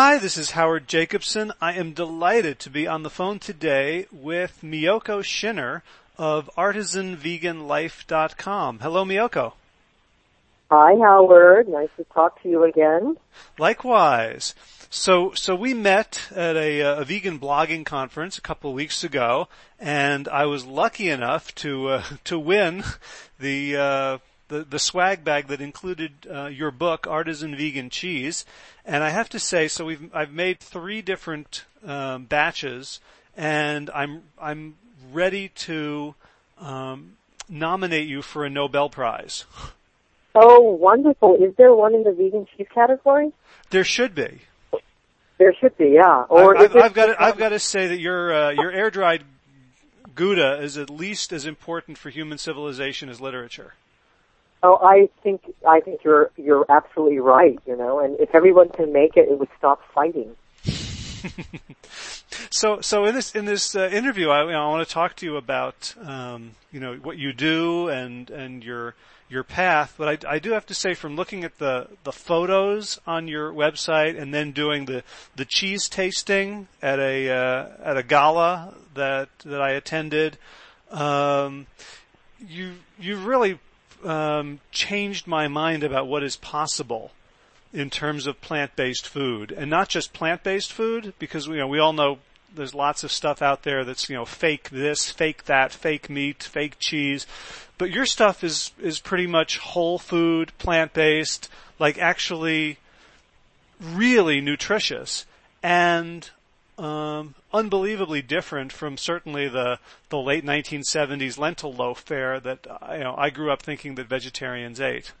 Hi, this is Howard Jacobson. I am delighted to be on the phone today with Miyoko Schinner of artisanveganlife.com. Hello, Miyoko. Hi, Howard. Nice to talk to you again. Likewise. So, so we met at a, a vegan blogging conference a couple of weeks ago, and I was lucky enough to uh, to win the uh, the, the swag bag that included uh, your book, Artisan Vegan Cheese. And I have to say, so we've I've made three different um, batches, and I'm I'm ready to um, nominate you for a Nobel Prize. Oh, wonderful! Is there one in the vegan cheese category? There should be. There should be, yeah. Or I've, I've, I've got to, I've got to say that your uh, your air dried Gouda is at least as important for human civilization as literature. Oh, I think I think you're you're absolutely right. You know, and if everyone can make it, it would stop fighting. so, so in this in this uh, interview, I, you know, I want to talk to you about um, you know what you do and and your your path. But I, I do have to say, from looking at the the photos on your website and then doing the the cheese tasting at a uh, at a gala that that I attended, um, you you really um, changed my mind about what is possible in terms of plant-based food, and not just plant-based food, because you know we all know there's lots of stuff out there that's you know fake this, fake that, fake meat, fake cheese, but your stuff is is pretty much whole food, plant-based, like actually really nutritious. And um, unbelievably different from certainly the the late 1970s lentil loaf fare that you know I grew up thinking that vegetarians ate.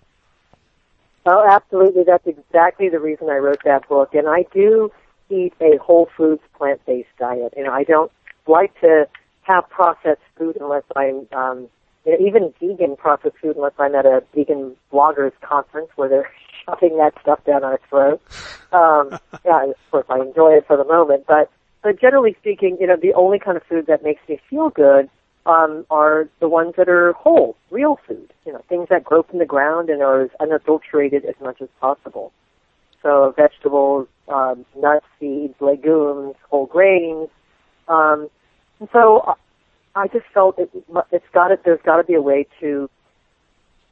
Oh, absolutely. That's exactly the reason I wrote that book. And I do eat a whole foods plant-based diet. You know, I don't like to have processed food unless I'm, um, you know, even vegan processed food unless I'm at a vegan bloggers conference where they're shoving that stuff down our throat. Um, yeah, of course I enjoy it for the moment, but but generally speaking, you know, the only kind of food that makes me feel good um, are the ones that are whole, real food. You know, things that grow from the ground and are as unadulterated as much as possible. So vegetables, um, nuts, seeds, legumes, whole grains. Um, and so I just felt it, it's got to, there's got to be a way to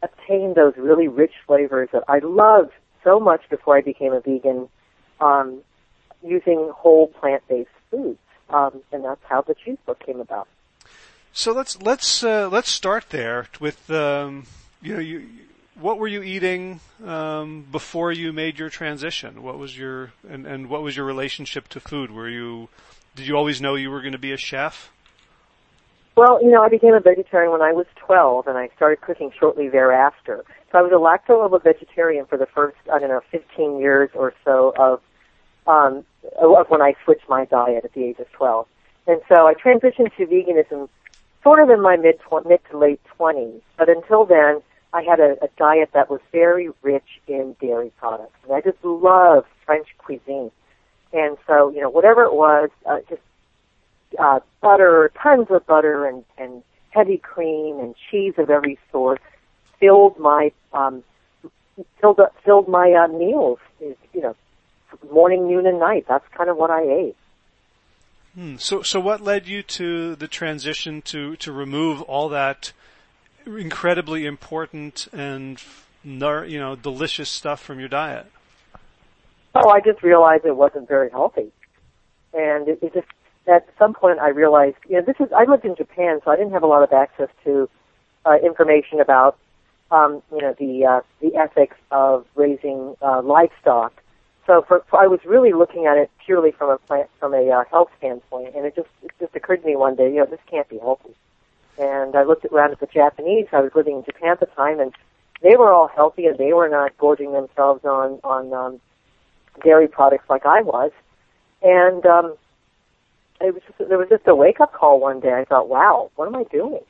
obtain those really rich flavors that I loved so much before I became a vegan, um, using whole plant-based foods. Um, and that's how the cheese book came about. So let's let's uh, let's start there with um, you know you what were you eating um, before you made your transition? What was your and, and what was your relationship to food? Were you did you always know you were going to be a chef? Well, you know, I became a vegetarian when I was 12, and I started cooking shortly thereafter. So I was a lacto-ovo vegetarian for the first, I don't know, 15 years or so of um, of when I switched my diet at the age of 12. And so I transitioned to veganism sort of in my mid mid to late 20s. But until then, I had a, a diet that was very rich in dairy products. And I just loved French cuisine. And so, you know, whatever it was, uh, just uh, butter, tons of butter and, and heavy cream and cheese of every sort filled my um, filled filled my uh, meals. You know, morning, noon, and night. That's kind of what I ate. Hmm. So, so what led you to the transition to to remove all that incredibly important and you know delicious stuff from your diet? Oh, I just realized it wasn't very healthy, and it, it just at some point I realized, you know, this is I lived in Japan, so I didn't have a lot of access to uh, information about, um, you know, the uh, the ethics of raising uh, livestock so for, for, I was really looking at it purely from a plant, from a uh, health standpoint, and it just it just occurred to me one day, you know, this can't be healthy. And I looked around at the Japanese. I was living in Japan at the time, and they were all healthy, and they were not gorging themselves on on um, dairy products like I was. And um, it was just, there was just a wake up call one day. I thought, wow, what am I doing?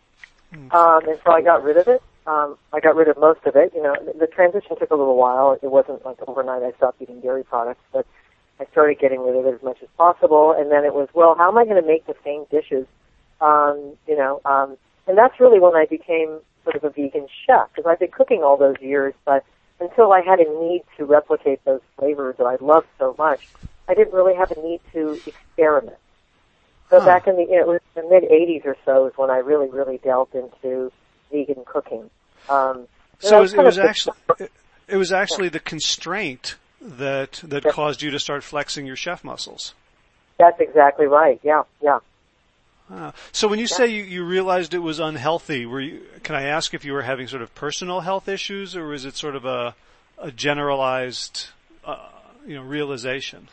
Mm. Um, and so I got rid of it um, I got rid of most of it. You know, the, transition took a little while. It wasn't like overnight I stopped eating dairy products, but I started getting rid of it as much as possible. And then it was, well, how am I going to make the same dishes? Um, you know, um, and that's really when I became sort of a vegan chef because I've been cooking all those years, but until I had a need to replicate those flavors that I loved so much, I didn't really have a need to experiment. So Huh. back in the you know, it was the mid '80s or so is when I really really delved into vegan cooking. Um, So it was, it was actually it, it was actually the constraint that that Yeah. caused you to start flexing your chef muscles. That's exactly right. Yeah, yeah. Ah. So when you say you, you realized it was unhealthy, were you? Can I ask if you were having sort of personal health issues, or was it sort of a a generalized, uh, you know, realization?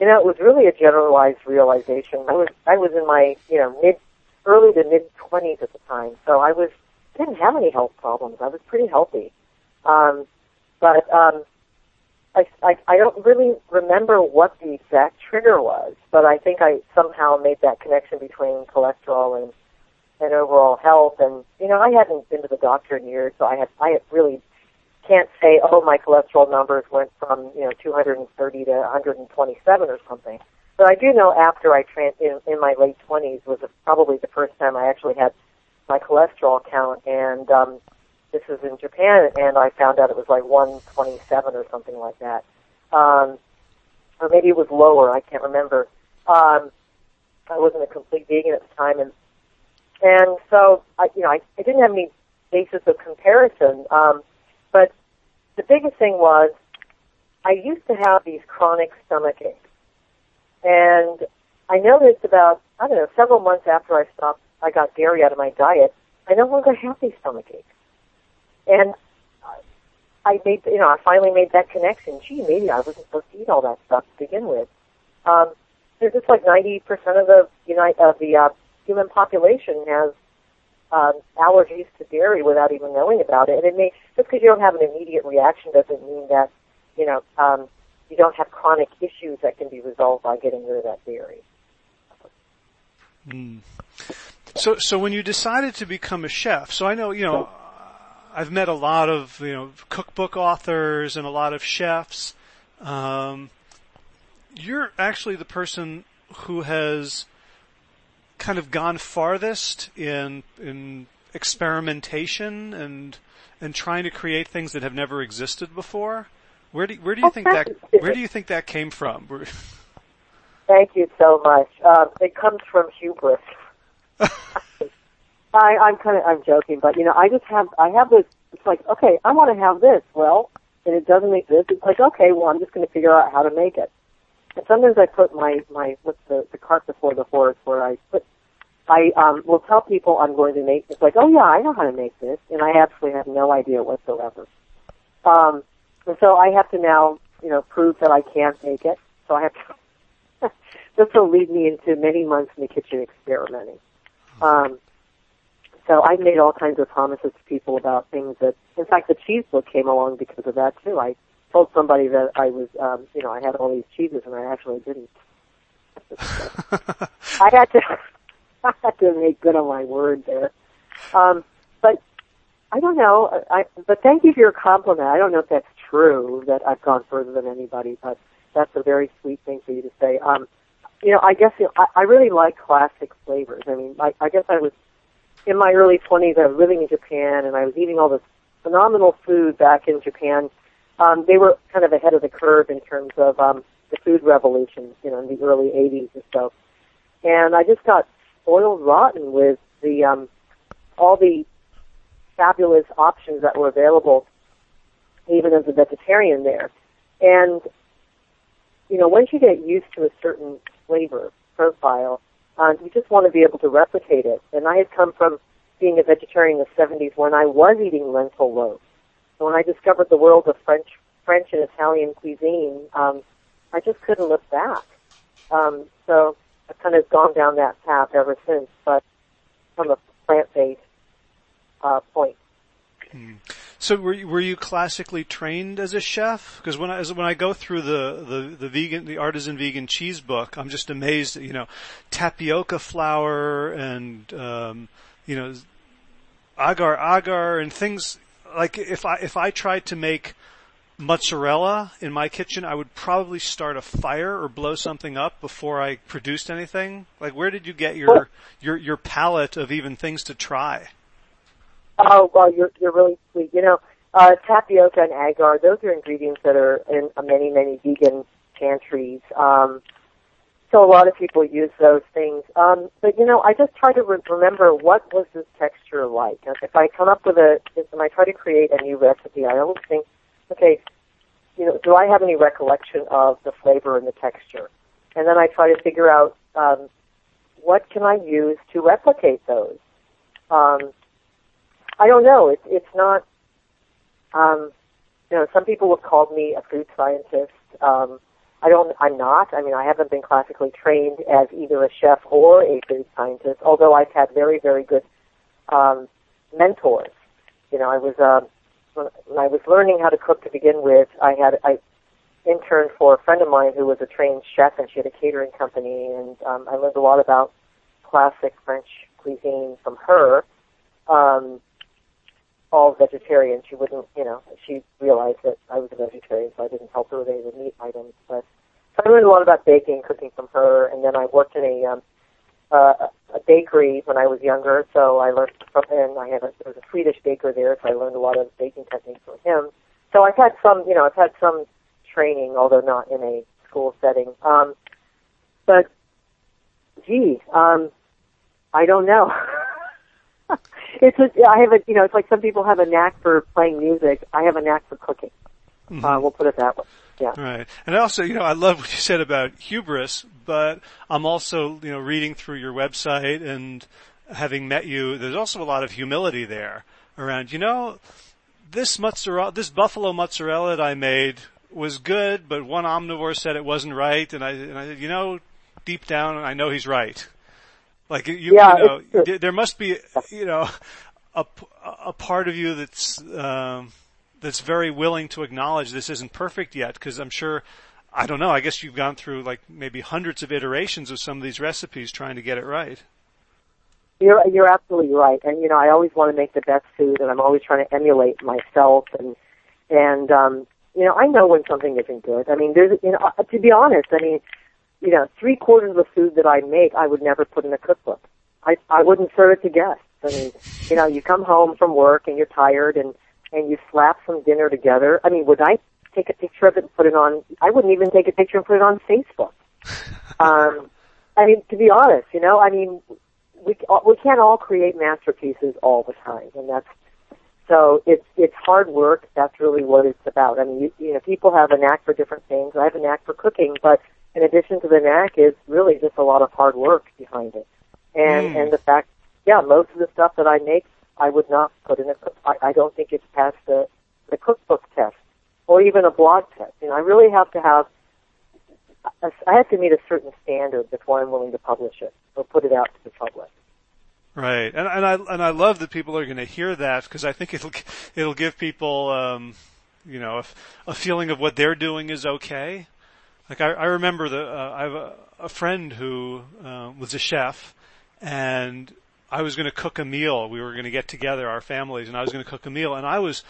You know, it was really a generalized realization. I was I was in my you know mid early to mid twenties at the time, so I was didn't have any health problems. I was pretty healthy, um, but um, I, I I don't really remember what the exact trigger was, but I think I somehow made that connection between cholesterol and and overall health. And you know, I hadn't been to the doctor in years, so I had I really can't say, oh, my cholesterol numbers went from you know 230 to 127 or something. But I do know after I trans in, in my late 20s was probably the first time I actually had my cholesterol count, and um, this was in Japan, and I found out it was like 127 or something like that, um, or maybe it was lower. I can't remember. Um, I wasn't a complete vegan at the time, and and so I, you know, I, I didn't have any basis of comparison. Um, but the biggest thing was I used to have these chronic stomach aches. And I noticed about, I don't know, several months after I stopped, I got dairy out of my diet, I no longer have these stomach aches. And I made, you know, I finally made that connection. Gee, maybe I wasn't supposed to eat all that stuff to begin with. Um, there's just like 90% of the, United, of the uh, human population has um, allergies to dairy without even knowing about it. And it may just because you don't have an immediate reaction doesn't mean that you know um, you don't have chronic issues that can be resolved by getting rid of that dairy. Mm. So, so when you decided to become a chef, so I know, you know, I've met a lot of, you know, cookbook authors and a lot of chefs. Um, you're actually the person who has kind of gone farthest in, in experimentation and, and trying to create things that have never existed before. Where do, where do you think that, where do you think that came from? Thank you so much. Um, it comes from hubris. I, I'm kind of I'm joking, but you know I just have I have this. It's like okay, I want to have this. Well, and it doesn't exist. It's like okay, well I'm just going to figure out how to make it. And sometimes I put my my what's the the cart before the horse, where I put I um will tell people I'm going to make. It's like oh yeah, I know how to make this, and I absolutely have no idea whatsoever. Um, and so I have to now you know prove that I can make it. So I have to. this will lead me into many months in the kitchen experimenting. Um, so I've made all kinds of promises to people about things that, in fact, the cheese book came along because of that too. I told somebody that I was, um, you know, I had all these cheeses and I actually didn't. I had to, I had to make good on my word there. Um, but I don't know. I, but thank you for your compliment. I don't know if that's true that I've gone further than anybody, but that's a very sweet thing for you to say. Um, you know, I guess you know, I, I really like classic flavors. I mean, I, I guess I was in my early 20s. I was living in Japan, and I was eating all this phenomenal food back in Japan. Um, they were kind of ahead of the curve in terms of um, the food revolution, you know, in the early 80s or so. And I just got spoiled rotten with the um, all the fabulous options that were available, even as a vegetarian there. And you know, once you get used to a certain flavor profile, um, you just want to be able to replicate it. And I had come from being a vegetarian in the 70s when I was eating lentil loaves. So when I discovered the world of French, French and Italian cuisine, um, I just couldn't look back. Um, so I've kind of gone down that path ever since, but from a plant-based uh, point. So were you, were you classically trained as a chef? Because when I as, when I go through the, the the vegan the artisan vegan cheese book, I'm just amazed at you know tapioca flour and um, you know agar agar and things like if I if I tried to make mozzarella in my kitchen, I would probably start a fire or blow something up before I produced anything. Like where did you get your your your palette of even things to try? Oh well, you're you're really sweet. You know, uh, tapioca and agar; those are ingredients that are in many many vegan pantries. Um, so a lot of people use those things. Um, but you know, I just try to re- remember what was this texture like. If I come up with a, if I try to create a new recipe, I always think, okay, you know, do I have any recollection of the flavor and the texture? And then I try to figure out um, what can I use to replicate those. Um, I don't know. It's it's not. Um, you know, some people have called me a food scientist. Um, I don't. I'm not. I mean, I haven't been classically trained as either a chef or a food scientist. Although I've had very, very good um, mentors. You know, I was uh, when I was learning how to cook to begin with. I had I interned for a friend of mine who was a trained chef, and she had a catering company, and um, I learned a lot about classic French cuisine from her. Um, all vegetarian. She wouldn't, you know, she realized that I was a vegetarian, so I didn't help her with any of the meat items. But so I learned a lot about baking, cooking from her, and then I worked in a um, uh, a bakery when I was younger. So I learned from, and I had a there was a Swedish baker there, so I learned a lot of baking techniques from him. So I've had some, you know, I've had some training, although not in a school setting. Um, but gee, um, I don't know. it's a, I have a, you know, it's like some people have a knack for playing music. I have a knack for cooking. Mm-hmm. Uh, we'll put it that way. Yeah. Right. And also, you know, I love what you said about hubris, but I'm also, you know, reading through your website and having met you, there's also a lot of humility there around, you know, this mozzarella, this buffalo mozzarella that I made was good, but one omnivore said it wasn't right, and I, and I said, you know, deep down, I know he's right. Like you, yeah, you know, there must be, you know, a, a part of you that's um, that's very willing to acknowledge this isn't perfect yet, because I'm sure, I don't know. I guess you've gone through like maybe hundreds of iterations of some of these recipes trying to get it right. You're you're absolutely right, and you know I always want to make the best food, and I'm always trying to emulate myself, and and um, you know I know when something isn't good. I mean, there's you know to be honest, I mean you know, three quarters of the food that I make, I would never put in a cookbook. I I wouldn't serve it to guests. I mean, you know, you come home from work and you're tired and and you slap some dinner together. I mean, would I take a picture of it and put it on? I wouldn't even take a picture and put it on Facebook. um, I mean, to be honest, you know, I mean, we we can't all create masterpieces all the time, and that's so it's it's hard work. That's really what it's about. I mean, you, you know, people have a knack for different things. I have a knack for cooking, but in addition to the knack is really just a lot of hard work behind it. And, mm. and the fact, yeah, most of the stuff that I make, I would not put in a, I, I don't think it's past the, the cookbook test or even a blog test. You know, I really have to have, I have to meet a certain standard before I'm willing to publish it or put it out to the public. Right, and and I and I love that people are going to hear that because I think it'll it'll give people um, you know a, a feeling of what they're doing is okay, like I, I remember the uh, I have a, a friend who uh, was a chef, and I was going to cook a meal. We were going to get together, our families, and I was going to cook a meal, and I was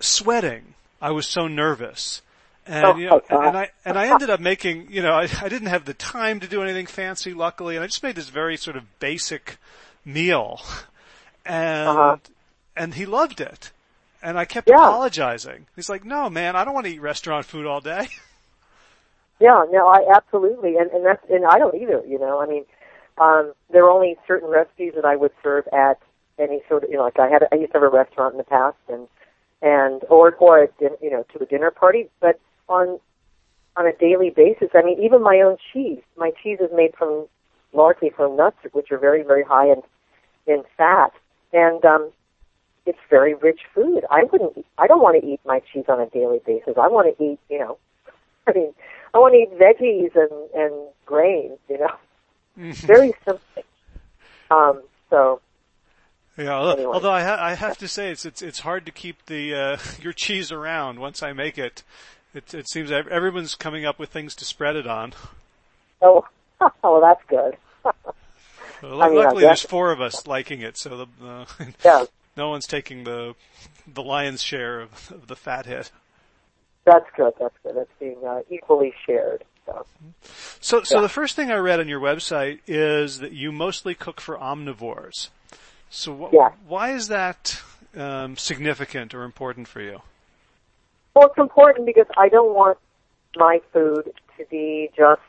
sweating. I was so nervous. And you know, and I and I ended up making, you know, I, I didn't have the time to do anything fancy, luckily, and I just made this very sort of basic meal, and uh-huh. and he loved it, and I kept yeah. apologizing. He's like, "No, man, I don't want to eat restaurant food all day." Yeah, no, I absolutely, and and that's and I don't either. You know, I mean, um, there are only certain recipes that I would serve at any sort of you know, like I had I used to have a restaurant in the past, and and or or a, you know to a dinner party, but on on a daily basis. I mean, even my own cheese. My cheese is made from largely from nuts, which are very very high in in fat, and um, it's very rich food. I wouldn't. I don't want to eat my cheese on a daily basis. I want to eat, you know, I mean, I want to eat veggies and and grains. You know, very simple. Um, so. Yeah, anyway. although I, ha- I have to say it's it's it's hard to keep the uh, your cheese around once I make it. It it seems everyone's coming up with things to spread it on. Oh, oh, that's good. well, I mean, luckily, there's four of us liking it, so the uh, yeah. no one's taking the the lion's share of, of the fat hit. That's good. That's good. That's being uh, equally shared. So, so, so the first thing I read on your website is that you mostly cook for omnivores. So, wh- yeah. why is that um, significant or important for you? Well, it's important because I don't want my food to be just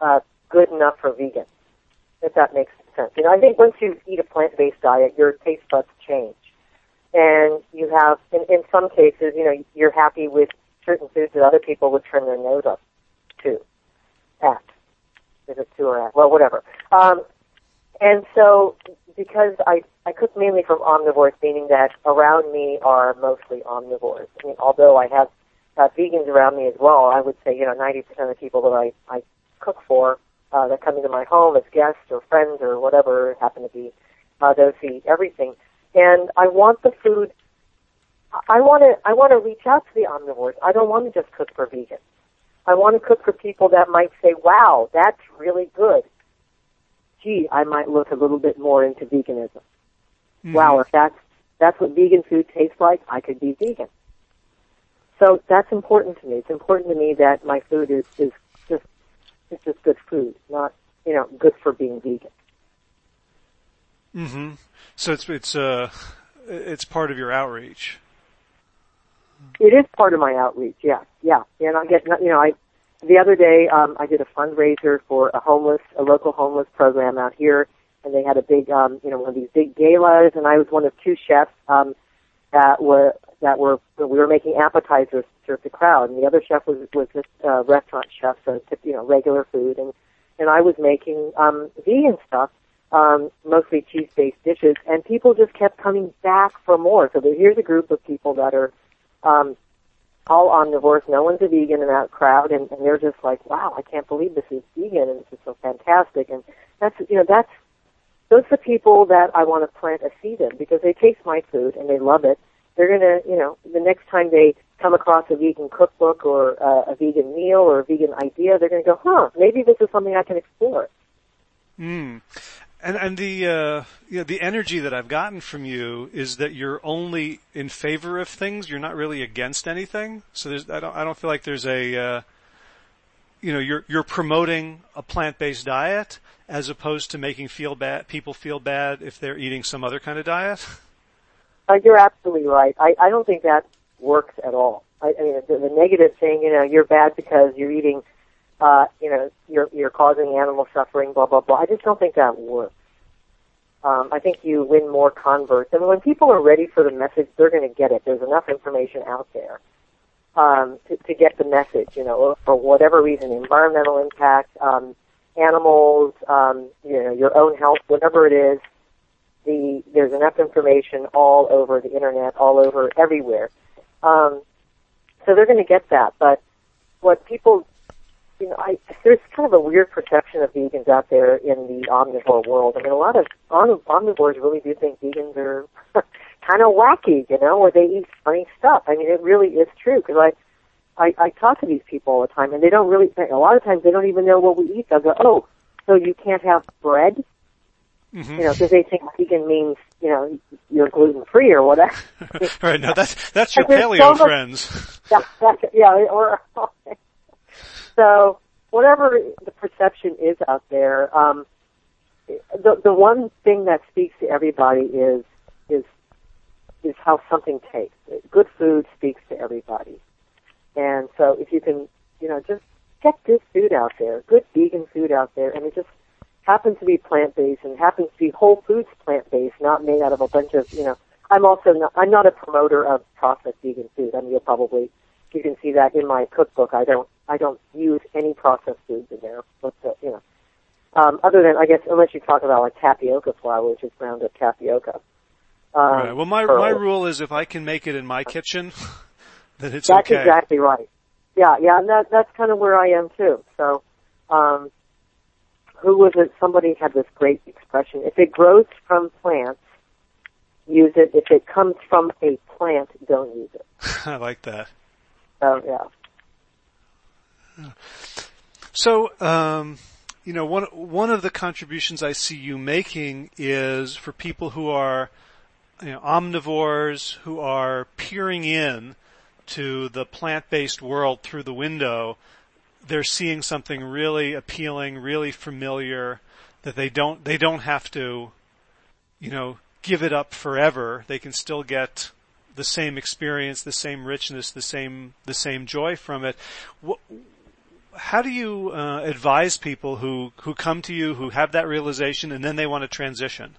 uh, good enough for vegans. if that makes sense. You know, I think once you eat a plant-based diet, your taste buds change, and you have, in, in some cases, you know, you're happy with certain foods that other people would turn their nose up to. At is it to or at? Well, whatever. Um, and so, because I I cook mainly from omnivores, meaning that around me are mostly omnivores. I mean, although I have uh, vegans around me as well, I would say you know 90% of the people that I I cook for uh, that come into my home as guests or friends or whatever happen to be uh, those eat everything. And I want the food. I want to I want to reach out to the omnivores. I don't want to just cook for vegans. I want to cook for people that might say, "Wow, that's really good." Gee, I might look a little bit more into veganism. Mm-hmm. Wow, if that's that's what vegan food tastes like, I could be vegan. So that's important to me. It's important to me that my food is, is just it's just good food, not you know good for being vegan. hmm So it's it's uh it's part of your outreach. It is part of my outreach. Yeah, yeah. And I get you know I the other day um, I did a fundraiser for a homeless a local homeless program out here, and they had a big um, you know one of these big galas, and I was one of two chefs um, that were that were we were making appetizers to serve the crowd, and the other chef was was this uh, restaurant chef, so you know regular food, and and I was making um, vegan stuff, um, mostly cheese based dishes, and people just kept coming back for more. So here's a group of people that are um, all omnivores. No one's a vegan in that crowd, and, and they're just like, wow, I can't believe this is vegan, and this is so fantastic. And that's you know that's those are the people that I want to plant a seed in because they taste my food and they love it. They're gonna, you know, the next time they come across a vegan cookbook or uh, a vegan meal or a vegan idea, they're gonna go, huh, maybe this is something I can explore. Hmm. And and the uh, you know, the energy that I've gotten from you is that you're only in favor of things. You're not really against anything. So there's I don't I don't feel like there's a uh, you know you're you're promoting a plant based diet as opposed to making feel bad people feel bad if they're eating some other kind of diet. Uh, you're absolutely right. I I don't think that works at all. I, I mean the, the negative thing, you know, you're bad because you're eating uh, you know, you're you're causing animal suffering, blah blah blah. I just don't think that works. Um, I think you win more converts, and when people are ready for the message, they're going to get it. There's enough information out there um, to, to get the message. You know, for whatever reason, environmental impact, um, animals, um, you know, your own health, whatever it is. The there's enough information all over the internet, all over everywhere. Um, so they're going to get that. But what people you know, I, there's kind of a weird perception of vegans out there in the omnivore world. I mean, a lot of omnivores really do think vegans are kind of wacky, you know, or they eat funny stuff. I mean, it really is true because I, I, I talk to these people all the time, and they don't really. Think a lot of times, they don't even know what we eat. They'll go, "Oh, so you can't have bread?" Mm-hmm. You know, because they think vegan means you know you're gluten free or whatever. right. Now that's that's your paleo so much, friends. yeah, yeah, or so whatever the perception is out there, um, the the one thing that speaks to everybody is is is how something tastes. Good food speaks to everybody, and so if you can, you know, just get good food out there, good vegan food out there, and it just happens to be plant based and happens to be whole foods plant based, not made out of a bunch of you know. I'm also not, I'm not a promoter of processed vegan food. I mean, you'll probably you can see that in my cookbook. I don't I don't use any processed foods in there. But uh, you know, um, other than I guess unless you talk about like tapioca flour, which is ground up tapioca. Um, right. Well, my my rule is if I can make it in my kitchen, then it's that's okay. That's exactly right. Yeah, yeah, and that that's kind of where I am too. So, um, who was it? Somebody had this great expression: if it grows from plants, use it. If it comes from a plant, don't use it. I like that. So yeah. So, um, you know, one one of the contributions I see you making is for people who are, you know, omnivores who are peering in to the plant-based world through the window. They're seeing something really appealing, really familiar that they don't they don't have to, you know, give it up forever. They can still get the same experience, the same richness, the same the same joy from it. What, how do you uh, advise people who who come to you who have that realization and then they want to transition?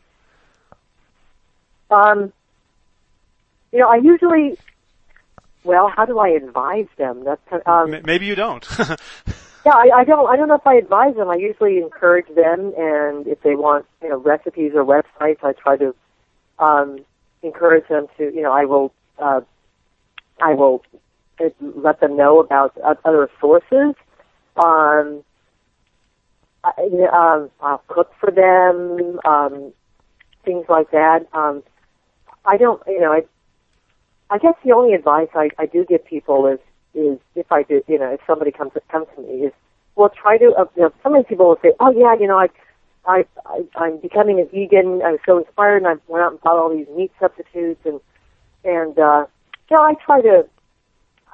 Um, you know, I usually, well, how do I advise them? That's um, maybe you don't. yeah, I, I don't. I don't know if I advise them. I usually encourage them, and if they want, you know, recipes or websites, I try to um, encourage them to. You know, I will. Uh, I will let them know about other sources. Um, I, um, I'll cook for them, um, things like that. Um, I don't, you know, I, I guess the only advice I, I do give people is, is if I do, you know, if somebody comes comes to me is, well, try to, uh, you know, so many people will say, oh yeah, you know, I, I, I I'm becoming a vegan. I was so inspired, and I went out and bought all these meat substitutes, and and uh, you know, I try to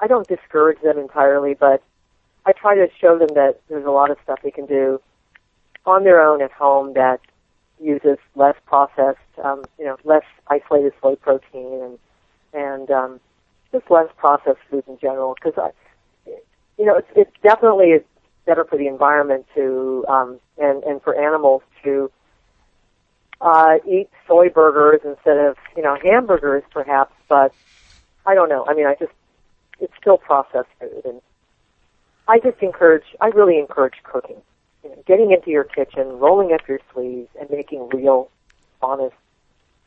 I don't discourage them entirely, but I try to show them that there's a lot of stuff they can do on their own at home that uses less processed, um, you know, less isolated soy protein and and um, just less processed foods in general. Because I, you know, it's it's definitely better for the environment to um, and and for animals to uh, eat soy burgers instead of you know hamburgers, perhaps. But I don't know. I mean, I just it's still processed food. And I just encourage, I really encourage cooking. You know, getting into your kitchen, rolling up your sleeves, and making real, honest,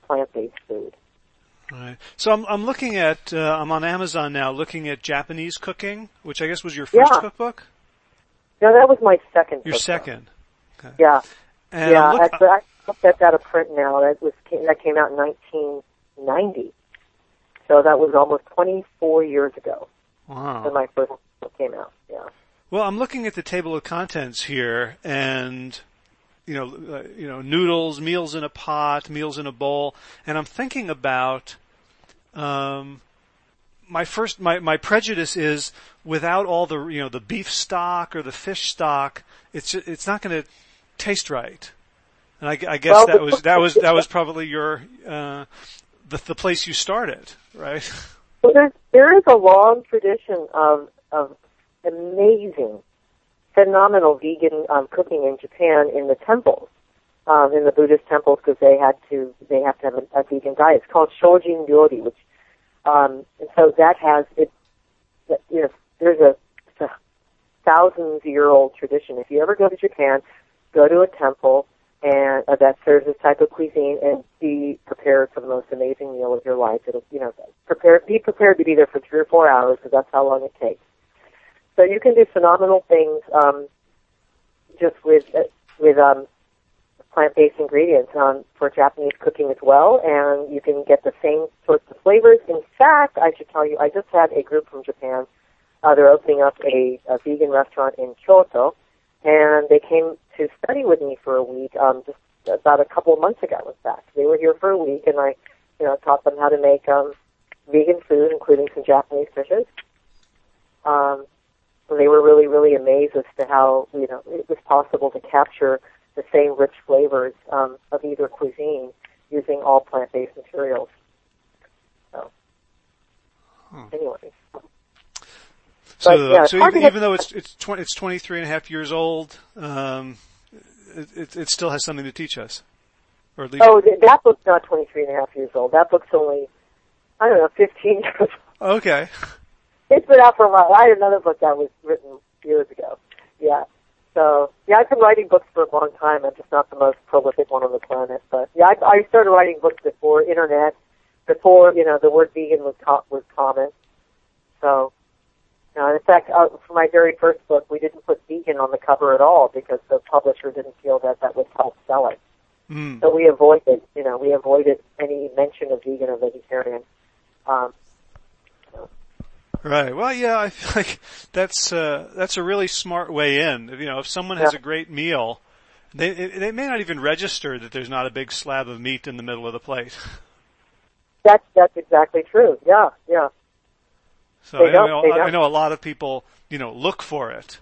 plant-based food. Right. So I'm I'm looking at uh, I'm on Amazon now looking at Japanese cooking, which I guess was your first Yeah. cookbook. No, that was my second. Your second. Okay. Yeah, And yeah. Look- I hope that's out of print now. That was that came out in 1990. So that was almost 24 years ago wow. when my first book came out. Yeah. Well, I'm looking at the table of contents here, and you know, uh, you know, noodles, meals in a pot, meals in a bowl, and I'm thinking about. Um, my first, my, my prejudice is without all the, you know, the beef stock or the fish stock, it's it's not going to taste right. And I, I guess Well, that was that was that was probably your uh, the the place you started, right? So there, there is a long tradition of, of amazing, phenomenal vegan um, cooking in Japan in the temples, um, in the Buddhist temples, because they had to, they have to have a, a vegan diet. It's called Shojin Ryori, which, um, and so that has it. You know, there's a, a thousands year old tradition. If you ever go to Japan, go to a temple and uh, that serves this type of cuisine and be prepared for the most amazing meal of your life. It'll, you know, prepare, be prepared to be there for three or four hours because that's how long it takes. So you can do phenomenal things, um, just with, uh, with, um, plant-based ingredients, um, for Japanese cooking as well, and you can get the same sorts of flavors. In fact, I should tell you, I just had a group from Japan, uh, they're opening up a, a vegan restaurant in Kyoto, and they came to study with me for a week, um, just about a couple of months ago, in fact. They were here for a week, and I, you know, taught them how to make um, vegan food, including some Japanese dishes. Um, and they were really, really amazed as to how, you know, it was possible to capture the same rich flavors um, of either cuisine using all plant-based materials. So, Hmm. anyway. So, But, yeah, so even, even though it's it's 20, it's 23 and a half years old, um, it, it, it still has something to teach us, or at least. Oh, that book's not 23 and a half years old. That book's only, I don't know, 15 years old. Okay. It's been out for a while. I had another book that was written years ago. Yeah. So, yeah, I've been writing books for a long time. I'm just not the most prolific one on the planet. But, yeah, I, I started writing books before internet, before, you know, the word vegan was, co- was common. So, uh, in fact, uh, for my very first book, we didn't put vegan on the cover at all because the publisher didn't feel that that would help sell it. Mm. So we avoided, you know, we avoided any mention of vegan or vegetarian. Um, Right. Well, yeah, I feel like that's uh, that's a really smart way in. You know, if someone has Yeah. a great meal, they they may not even register that there's not a big slab of meat in the middle of the plate. that's that's exactly true. Yeah, yeah. So They I don't- know I know a lot of people, you know, look for it,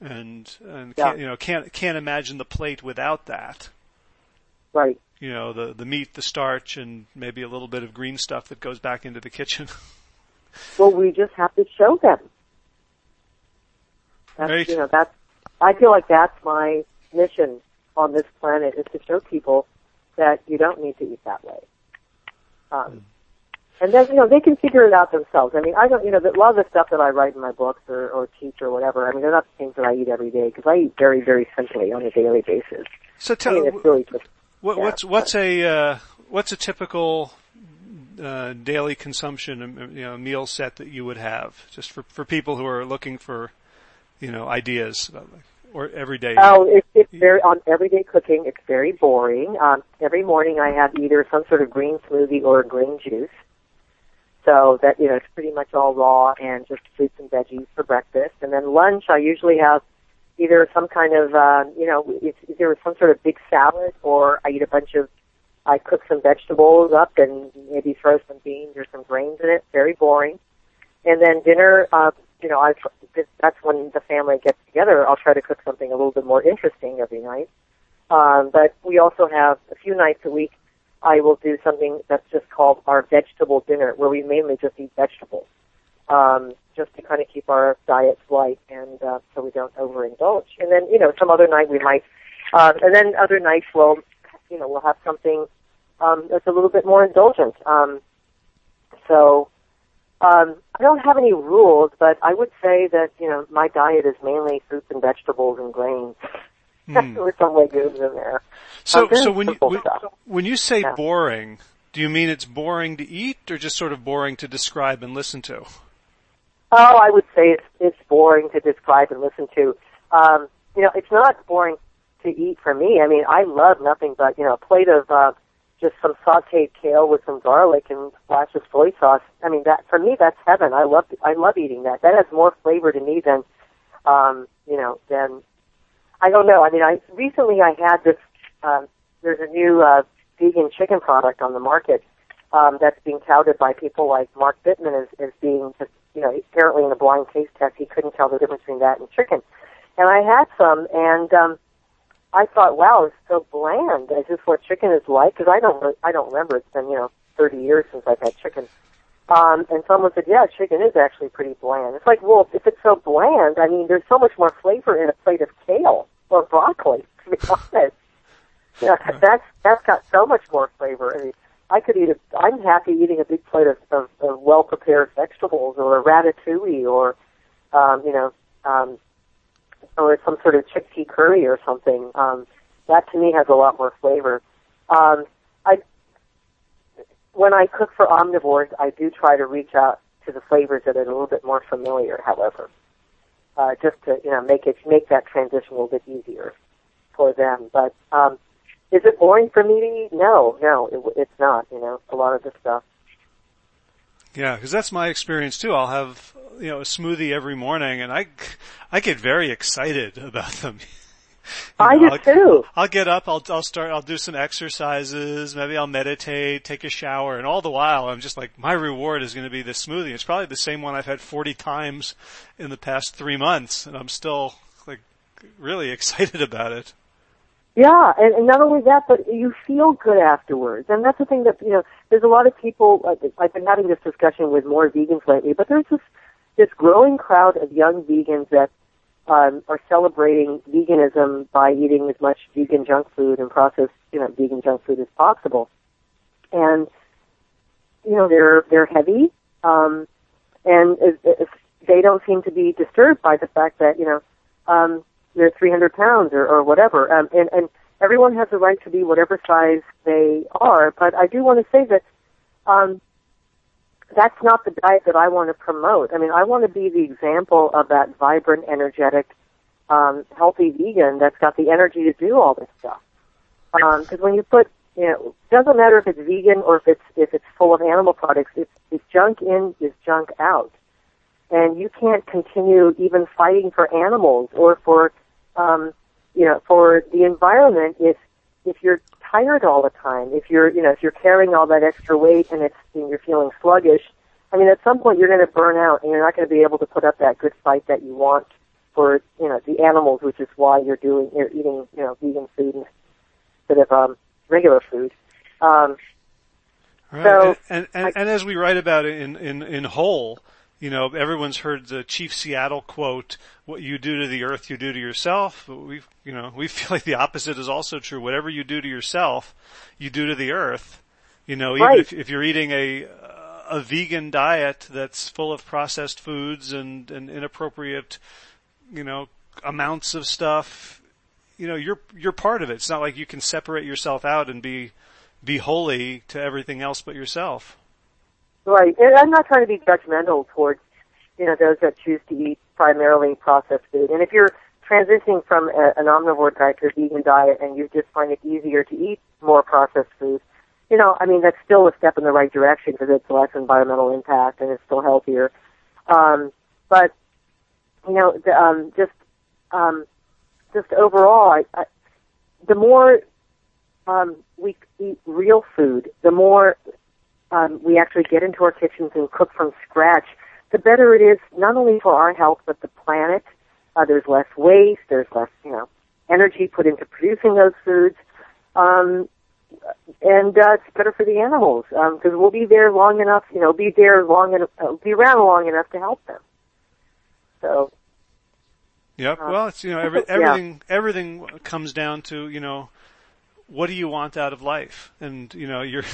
and and Yeah. can't, you know can't can't imagine the plate without that. Right. You know, the the meat, the starch, and maybe a little bit of green stuff that goes back into the kitchen. Well, we just have to show them. That's, Right. You know, that's, I feel like that's my mission on this planet is to show people that you don't need to eat that way. Um, and then, you know, they can figure it out themselves. I mean, I don't, you know, a lot of the stuff that I write in my books or, or teach or whatever, I mean, they're not the things that I eat every day because I eat very, very simply on a daily basis. So I tell mean, it's really just, what, yeah. what's what's a uh, what's a typical uh, daily consumption um, you know meal set that you would have just for for people who are looking for you know ideas about like, or everyday. Oh, it's, it's very on everyday cooking. It's very boring. Um, every morning I have either some sort of green smoothie or green juice. So that you know it's pretty much all raw and just fruits and veggies for breakfast. And then lunch I usually have either some kind of uh, you know it's either some sort of big salad or I eat a bunch of I cook some vegetables up and maybe throw some beans or some grains in it. Very boring. And then dinner, uh, you know, I that's when the family gets together. I'll try to cook something a little bit more interesting every night. Um, but we also have a few nights a week. I will do something that's just called our vegetable dinner, where we mainly just eat vegetables, um, just to kind of keep our diets light and uh, so we don't overindulge. And then, you know, some other night we might, uh, and then other nights we'll, you know, we'll have something um, that's a little bit more indulgent. Um, so um, I don't have any rules, but I would say that you know my diet is mainly fruits and vegetables and grains Hmm. with some legumes in there. So Um, so when you when, when you say Yeah. boring, do you mean it's boring to eat or just sort of boring to describe and listen to? Oh, I would say it's it's boring to describe and listen to. Um, you know, it's not boring to eat for me. I mean, I love nothing but you know a plate of uh, just some sautéed kale with some garlic and splash of soy sauce. I mean, that for me that's heaven. I love I love eating that. That has more flavor to me than um, you know than I don't know. I mean, I recently I had this. Um, there's a new uh, vegan chicken product on the market um, that's being touted by people like Mark Bittman as, as being just, you know, apparently in a blind taste test he couldn't tell the difference between that and chicken. And I had some, and um, I thought, wow, it's so bland. Is this what chicken is like? Because I don't, I don't remember. It's been, you know, 30 years since I've had chicken. Um, and someone said, yeah, chicken is actually pretty bland. It's like, well, if it's so bland, I mean, there's so much more flavor in a plate of kale or broccoli, to be honest. Yeah, that's that's got so much more flavor. I mean, I could eat a. I'm happy eating a big plate of, of, of well prepared vegetables or a ratatouille or, um, you know, um, or some sort of chickpea curry or something. Um, that to me has a lot more flavor. Um, I when I cook for omnivores, I do try to reach out to the flavors that are a little bit more familiar. However, uh, just to you know make it make that transition a little bit easier for them. But um, is it boring for me to eat? No, no, it, it's not. You know, a lot of the stuff. Yeah, because that's my experience too. I'll have you know a smoothie every morning, and I I get very excited about them. You I know, do I'll- too. I'll get up, I'll, I'll start, I'll do some exercises, maybe I'll meditate, take a shower, and all the while I'm just like, my reward is going to be this smoothie. It's probably the same one I've had 40 times in the past three months, and I'm still like really excited about it. Yeah, and, and not only that, but you feel good afterwards. And that's the thing that, you know, there's a lot of people, I've been having this discussion with more vegans lately, but there's this, this growing crowd of young vegans that um, are celebrating veganism by eating as much vegan junk food and processed, you know, vegan junk food as possible. And, you know, they're, they're heavy, um, and if, if they don't seem to be disturbed by the fact that, you know, um, they're 300 pounds or, or whatever. Um, and, and everyone has the right to be whatever size they are, but I do want to say that, um, that's not the diet that I want to promote. I mean, I want to be the example of that vibrant, energetic, um, healthy vegan that's got the energy to do all this stuff. Because when you put, you know, it doesn't matter if it's vegan or if it's if it's full of animal products. If, if junk in is junk out, and you can't continue even fighting for animals or for, um, you know, for the environment if if you're tired all the time, if you're, you know, if you're carrying all that extra weight and it's and you're feeling sluggish, I mean, at some point you're going to burn out and you're not going to be able to put up that good fight that you want for, you know, the animals, which is why you're doing, you're eating, you know, vegan food instead of um, regular food. Um, Right. So, and, and, and, and as we write about it in, in, in whole, you know, everyone's heard the Chief Seattle quote, what you do to the earth, you do to yourself. But we, you know, we feel like the opposite is also true. Whatever you do to yourself, you do to the earth. You know, even Right. if, if you're eating a, a vegan diet that's full of processed foods and, and inappropriate, you know, amounts of stuff, you know, you're, you're part of it. It's not like you can separate yourself out and be, be holy to everything else but yourself. Right. And I'm not trying to be judgmental towards, you know, those that choose to eat primarily processed food. And if you're transitioning from a, an omnivore diet to a vegan diet and you just find it easier to eat more processed foods, you know, I mean, that's still a step in the right direction because it's less environmental impact and it's still healthier. Um, but, you know, the, um, just, um, just overall, I, I, the more um, we eat real food, the more um, we actually get into our kitchens and cook from scratch, the better it is not only for our health but the planet. Uh, there's less waste. There's less, you know, energy put into producing those foods, um, and uh, it's better for the animals because we'll be there long enough. You know, be there long enough, uh, be around long enough to help them. So Yep. Uh, well, it's you know every, yeah. everything everything comes down to you know what do you want out of life, and you know your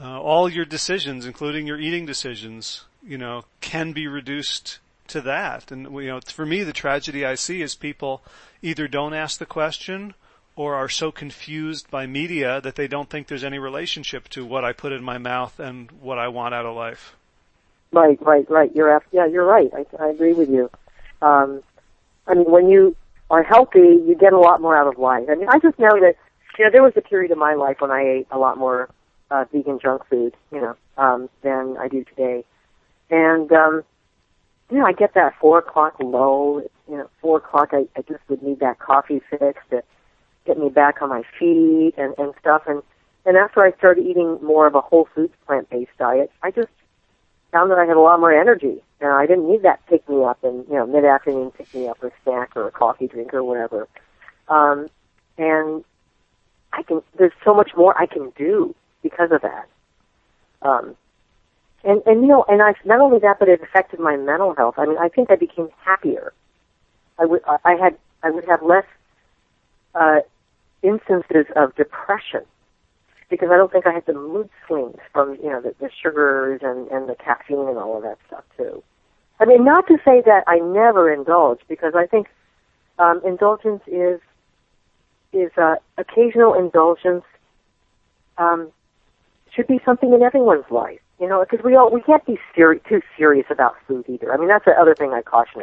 uh, all your decisions, including your eating decisions, you know, can be reduced to that. And you know, for me, the tragedy I see is people either don't ask the question or are so confused by media that they don't think there's any relationship to what I put in my mouth and what I want out of life. Right, right, right. You're ab- yeah, you're right. I, I agree with you. Um, I mean, when you are healthy, you get a lot more out of life. I mean, I just know that you know there was a period of my life when I ate a lot more uh, vegan junk food, you know, um, than I do today, and um, you know, I get that four o'clock low. You know, four o'clock, I, I just would need that coffee fix to get me back on my feet and and stuff. And and after I started eating more of a whole foods plant based diet, I just found that I had a lot more energy. And I didn't need that pick me up and, you know, mid afternoon pick me up or snack or a coffee drink or whatever. Um, and I can, there's so much more I can do because of that. Um, and, and you know, and I, not only that, but it affected my mental health. I mean, I think I became happier. I would, I had, I would have less, uh, instances of depression because I don't think I had the mood swings from you know the, the sugars and and the caffeine and all of that stuff too. I mean, not to say that I never indulge because I think um, indulgence is is uh, occasional indulgence um, should be something in everyone's life. You know, because we all we can't be seri- too serious about food either. I mean, that's the other thing I caution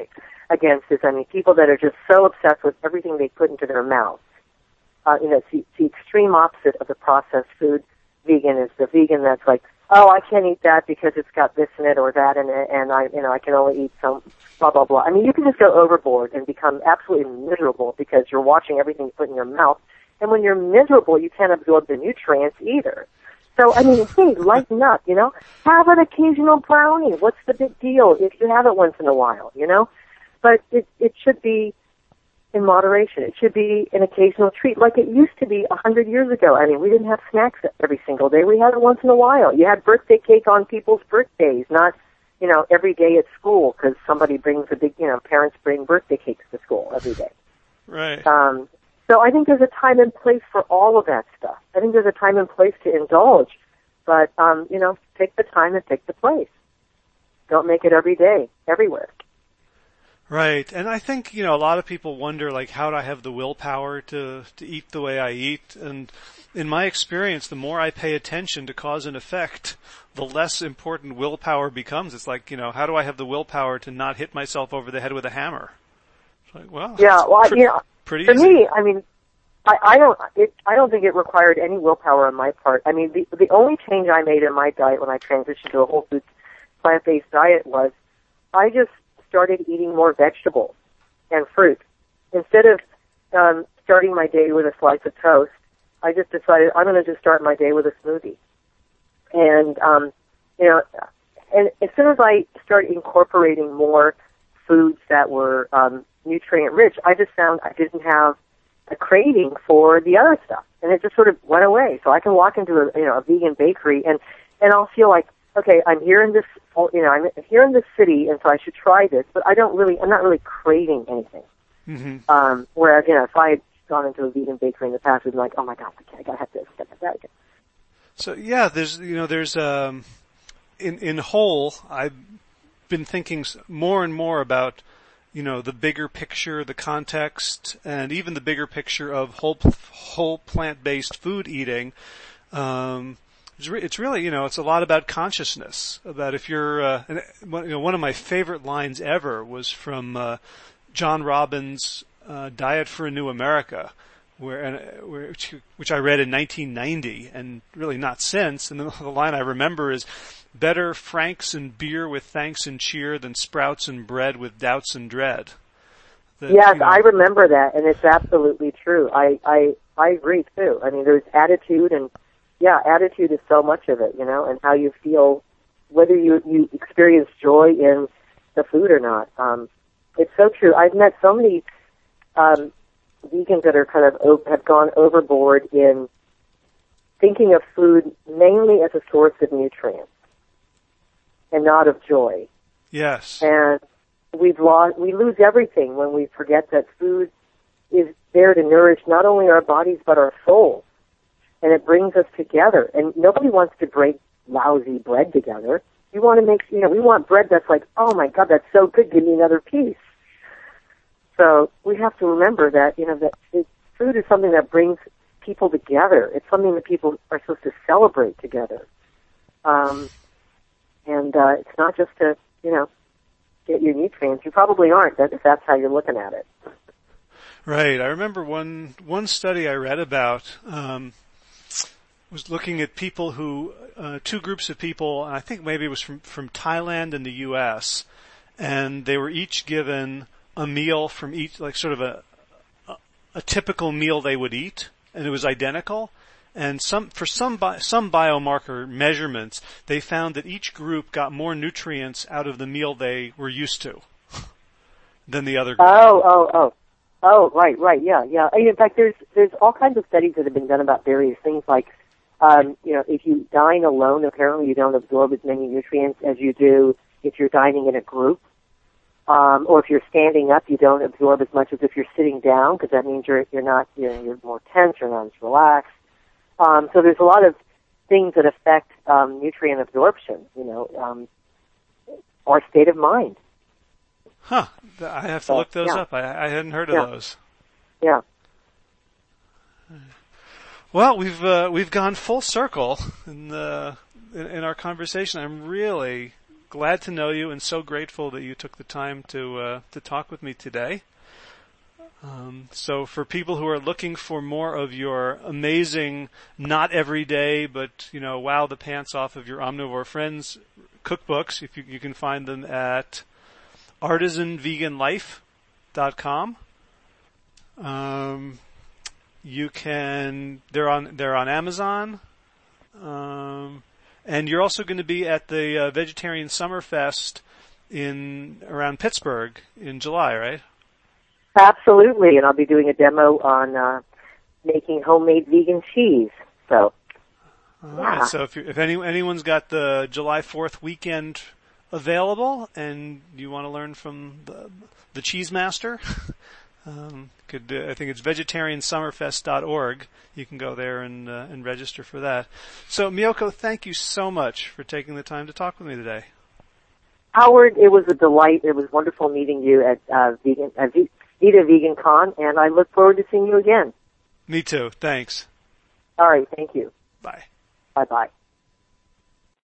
against is I mean people that are just so obsessed with everything they put into their mouth uh, you know, it's the, the extreme opposite of the processed food vegan is the vegan that's like, oh, I can't eat that because it's got this in it or that in it, and I, you know, I can only eat some blah blah blah. I mean, you can just go overboard and become absolutely miserable because you're watching everything you put in your mouth, and when you're miserable, you can't absorb the nutrients either. So I mean, hey, lighten up, you know. Have an occasional brownie. What's the big deal if you have it once in a while, you know? But it it should be in moderation. It should be an occasional treat like it used to be a hundred years ago. I mean, we didn't have snacks every single day. We had it once in a while. You had birthday cake on people's birthdays, not, you know, every day at school because somebody brings a big, you know, parents bring birthday cakes to school every day. Right. Um, so I think there's a time and place for all of that stuff. I think there's a time and place to indulge, but, um, you know, take the time and take the place. Don't make it every day, everywhere. Right. And I think, you know, a lot of people wonder like how do I have the willpower to to eat the way I eat and in my experience the more I pay attention to cause and effect, the less important willpower becomes. It's like, you know, how do I have the willpower to not hit myself over the head with a hammer? It's like, well, Yeah, well, pretty, you know, pretty for easy. me, I mean, I, I don't. It, I don't think it required any willpower on my part. I mean, the the only change I made in my diet when I transitioned to a whole foods plant based diet was I just started eating more vegetables and fruit instead of um, starting my day with a slice of toast. I just decided I'm going to just start my day with a smoothie, and um, you know, and as soon as I started incorporating more foods that were um, nutrient rich, I just found I didn't have a craving for the other stuff, and it just sort of went away. So I can walk into a you know a vegan bakery and and I'll feel like okay, I'm here in this, you know, I'm here in this city, and so I should try this, but I don't really, I'm not really craving anything. hmm Um, whereas, you know, if I had gone into a vegan bakery in the past, I'd be like, oh my god, okay, I gotta have this, I gotta have that. again. So yeah, there's you know there's um, in in whole I've been thinking s- more and more about you know the bigger picture, the context, and even the bigger picture of whole whole plant based food eating. Um, it's, re- it's really you know it's a lot about consciousness. About if you're uh, and, one- you know one of my favorite lines ever was from uh, John Robbins' uh, Diet for a New America where, and, uh, where which, which I read in 1990 and really not since. And the, the line I remember is, "Better franks and beer with thanks and cheer than sprouts and bread with doubts and dread." That, Yes, you know, I remember that, and it's absolutely true. I, I, I agree too. I mean, there's attitude, and yeah, attitude is so much of it, you know, and how you feel, whether you you experience joy in the food or not. Um, it's so true. I've met so many um, vegans that are kind of have gone overboard in thinking of food mainly as a source of nutrients and not of joy. Yes. and we've lost we lose everything when we forget that food is there to nourish not only our bodies but our souls. And it brings us together. And nobody wants to break lousy bread together. We want to make you know we want bread that's like oh my god that's so good. Give me another piece so we have to remember that you know that food is something that brings people together it's something that people are supposed to celebrate together um, and uh, it's not just to you know get your nutrients. You probably aren't that if that's how you're looking at it. Right. I remember one one study I read about um, was looking at people who uh, two groups of people. I think maybe it was from from Thailand and the U.S. and they were each given a meal from each, like sort of a a, a typical meal they would eat, and it was identical. And some for some bi- some biomarker measurements, they found that each group got more nutrients out of the meal they were used to than the other group. Oh, oh, oh, oh, right, right, yeah, yeah. In fact, there's there's all kinds of studies that have been done about various things. Like, um, you know, if you dine alone, apparently you don't absorb as many nutrients as you do if you're dining in a group. Um, or if you're standing up, you don't absorb as much as if you're sitting down, because that means you're you're not you know, you're more tense, you're not as relaxed. Um, so there's a lot of things that affect um, nutrient absorption. You know, um, our state of mind. Huh. I have to So, look those yeah. up. I, I hadn't heard of Yeah. those. Yeah. Well, we've uh, we've gone full circle in the in, in our conversation. I'm really glad to know you and so grateful that you took the time to uh, to talk with me today. Um, so for people who are looking for more of your amazing, not every day, but you know, wow the pants off of your omnivore friends cookbooks, if you, you can find them at artisanveganlife.com. Um, you can they're on they're on Amazon. Um, and you're also going to be at the uh, Vegetarian Summerfest in around Pittsburgh in July, right? Absolutely, and I'll be doing a demo on uh, making homemade vegan cheese. So, Yeah. right. So if if any anyone's got the July 4th weekend available and you want to learn from the the cheese master, um, could uh, I think it's vegetariansummerfest.org. You can go there and uh, and register for that. So Miyoko, thank you so much for taking the time to talk with me today. Howard, it was a delight. It was wonderful meeting you at uh, Vegan at v- Vida Vegan Con, and I look forward to seeing you again. Me too. Thanks. All right, thank you. Bye. Bye bye.